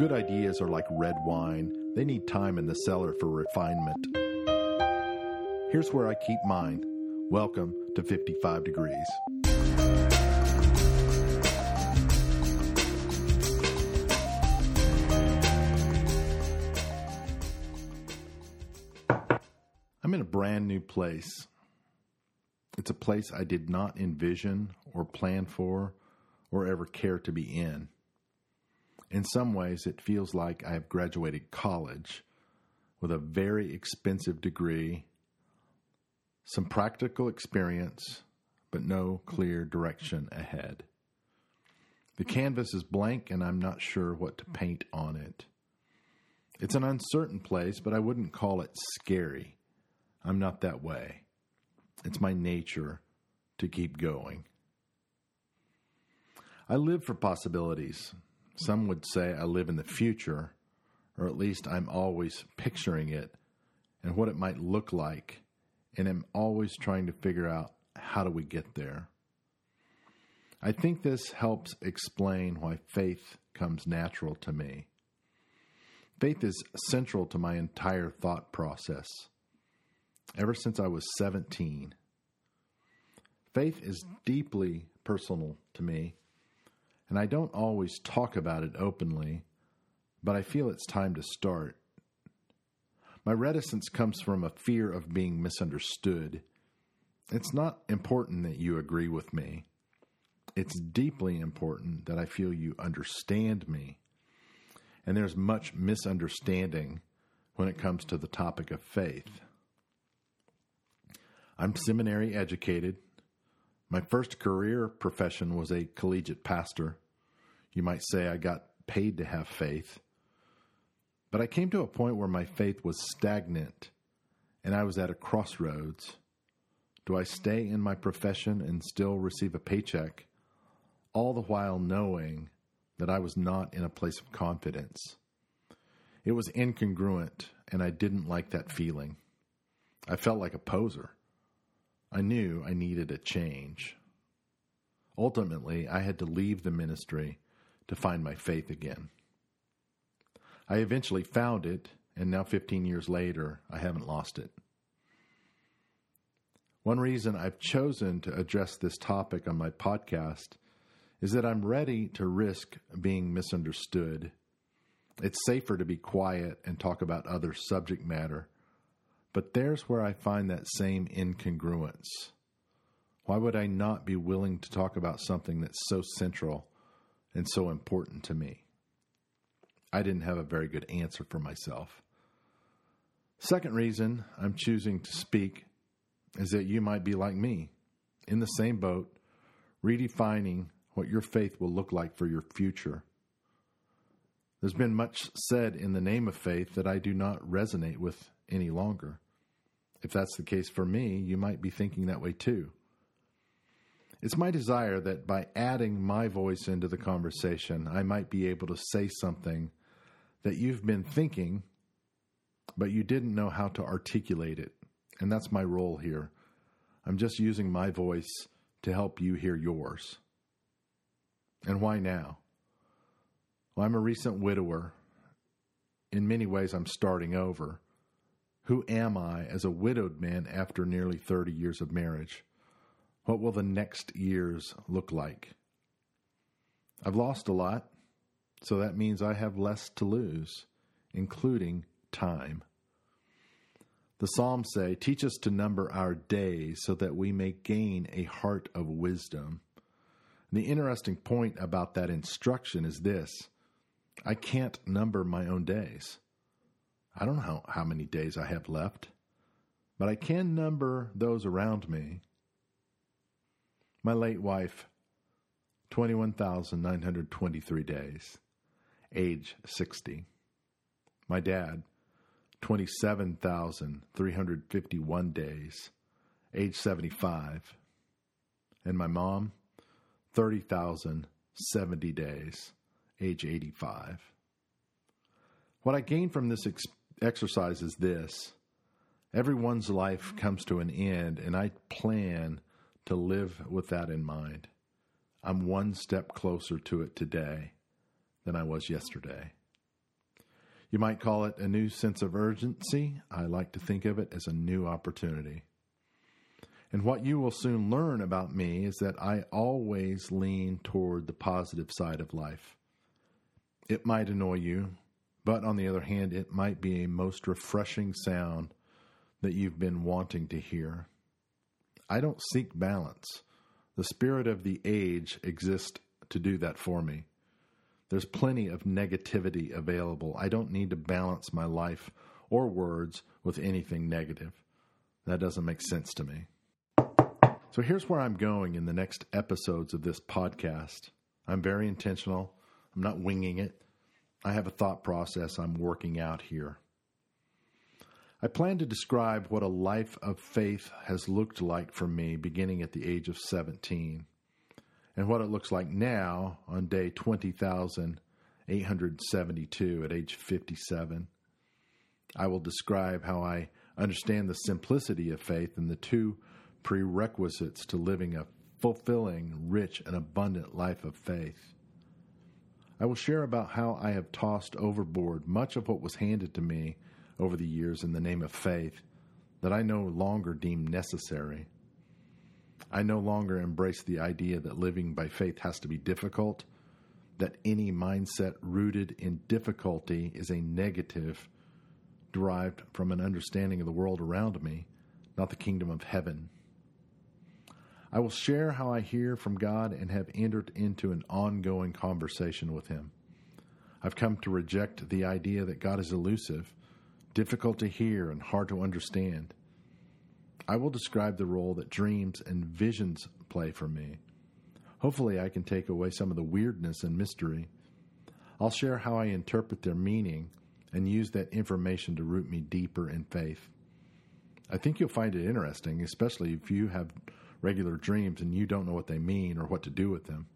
Good ideas are like red wine, they need time in the cellar for refinement. Here's where I keep mine. Welcome to 55 Degrees. I'm in a brand new place. It's a place I did not envision or plan for or ever care to be in. In some ways, it feels like I have graduated college with a very expensive degree, some practical experience, but no clear direction ahead. The canvas is blank, and I'm not sure what to paint on it. It's an uncertain place, but I wouldn't call it scary. I'm not that way. It's my nature to keep going. I live for possibilities. Some would say I live in the future, or at least I'm always picturing it and what it might look like, and am always trying to figure out how do we get there. I think this helps explain why faith comes natural to me. Faith is central to my entire thought process ever since I was 17. Faith is deeply personal to me, and I don't always talk about it openly, but I feel it's time to start. My reticence comes from a fear of being misunderstood. It's not important that you agree with me. It's deeply important that I feel you understand me. And there's much misunderstanding when it comes to the topic of faith. I'm seminary educated. My first career profession was a collegiate pastor. You might say I got paid to have faith. But I came to a point where my faith was stagnant and I was at a crossroads. Do I stay in my profession and still receive a paycheck, all the while knowing that I was not in a place of confidence? It was incongruent, and I didn't like that feeling. I felt like a poser. I knew I needed a change. Ultimately, I had to leave the ministry to find my faith again. I eventually found it, and now 15 years later, I haven't lost it. One reason I've chosen to address this topic on my podcast is that I'm ready to risk being misunderstood. It's safer to be quiet and talk about other subject matter but there's where I find that same incongruence. Why would I not be willing to talk about something that's so central and so important to me? I didn't have a very good answer for myself. Second reason I'm choosing to speak is that you might be like me, in the same boat, redefining what your faith will look like for your future. There's been much said in the name of faith that I do not resonate with any longer. If that's the case for me, you might be thinking that way too. It's my desire that by adding my voice into the conversation, I might be able to say something that you've been thinking, but you didn't know how to articulate it. And that's my role here. I'm just using my voice to help you hear yours. And why now? Well, I'm a recent widower. In many ways, I'm starting over. Who am I as a widowed man after nearly 30 years of marriage? What will the next years look like? I've lost a lot, so that means I have less to lose, including time. The Psalms say, Teach us to number our days so that we may gain a heart of wisdom. And the interesting point about that instruction is this I can't number my own days. I don't know how, how many days I have left, but I can number those around me. My late wife, 21,923 days, age 60. My dad, 27,351 days, age 75. And my mom, 30,070 days, age 85. What I gained from this experience exercise is this everyone's life comes to an end, and I plan to live with that in mind. I'm one step closer to it today than I was yesterday. You might call it a new sense of urgency. I like to think of it as a new opportunity. And what you will soon learn about me is that I always lean toward the positive side of life. It might annoy you, but on the other hand, it might be a most refreshing sound that you've been wanting to hear. I don't seek balance. The spirit of the age exists to do that for me. There's plenty of negativity available. I don't need to balance my life or words with anything negative. That doesn't make sense to me. So here's where I'm going in the next episodes of this podcast. I'm very intentional. I'm not winging it. I have a thought process I'm working out here. I plan to describe what a life of faith has looked like for me beginning at the age of 17 and what it looks like now on day 20,872 at age 57. I will describe how I understand the simplicity of faith and the two prerequisites to living a fulfilling, rich, and abundant life of faith. I will share about how I have tossed overboard much of what was handed to me over the years in the name of faith that I no longer deem necessary. I no longer embrace the idea that living by faith has to be difficult, that any mindset rooted in difficulty is a negative derived from an understanding of the world around me, not the kingdom of heaven. I will share how I hear from God and have entered into an ongoing conversation with Him. I've come to reject the idea that God is elusive, difficult to hear, and hard to understand. I will describe the role that dreams and visions play for me. Hopefully, I can take away some of the weirdness and mystery. I'll share how I interpret their meaning and use that information to root me deeper in faith. I think you'll find it interesting, especially if you have regular dreams and you don't know what they mean or what to do with them.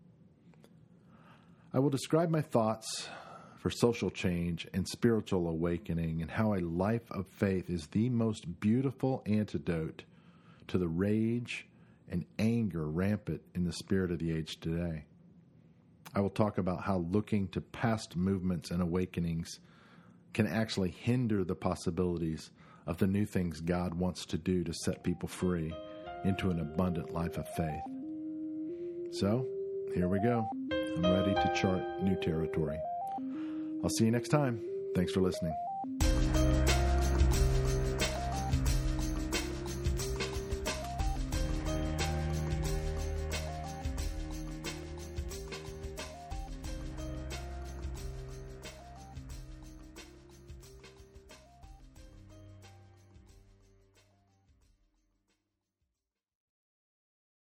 I will describe my thoughts for social change and spiritual awakening, and how a life of faith is the most beautiful antidote to the rage and anger rampant in the spirit of the age today. I will talk about how looking to past movements and awakenings can actually hinder the possibilities of the new things God wants to do to set people free into an abundant life of faith. So, here we go. I'm ready to chart new territory. I'll see you next time. Thanks for listening.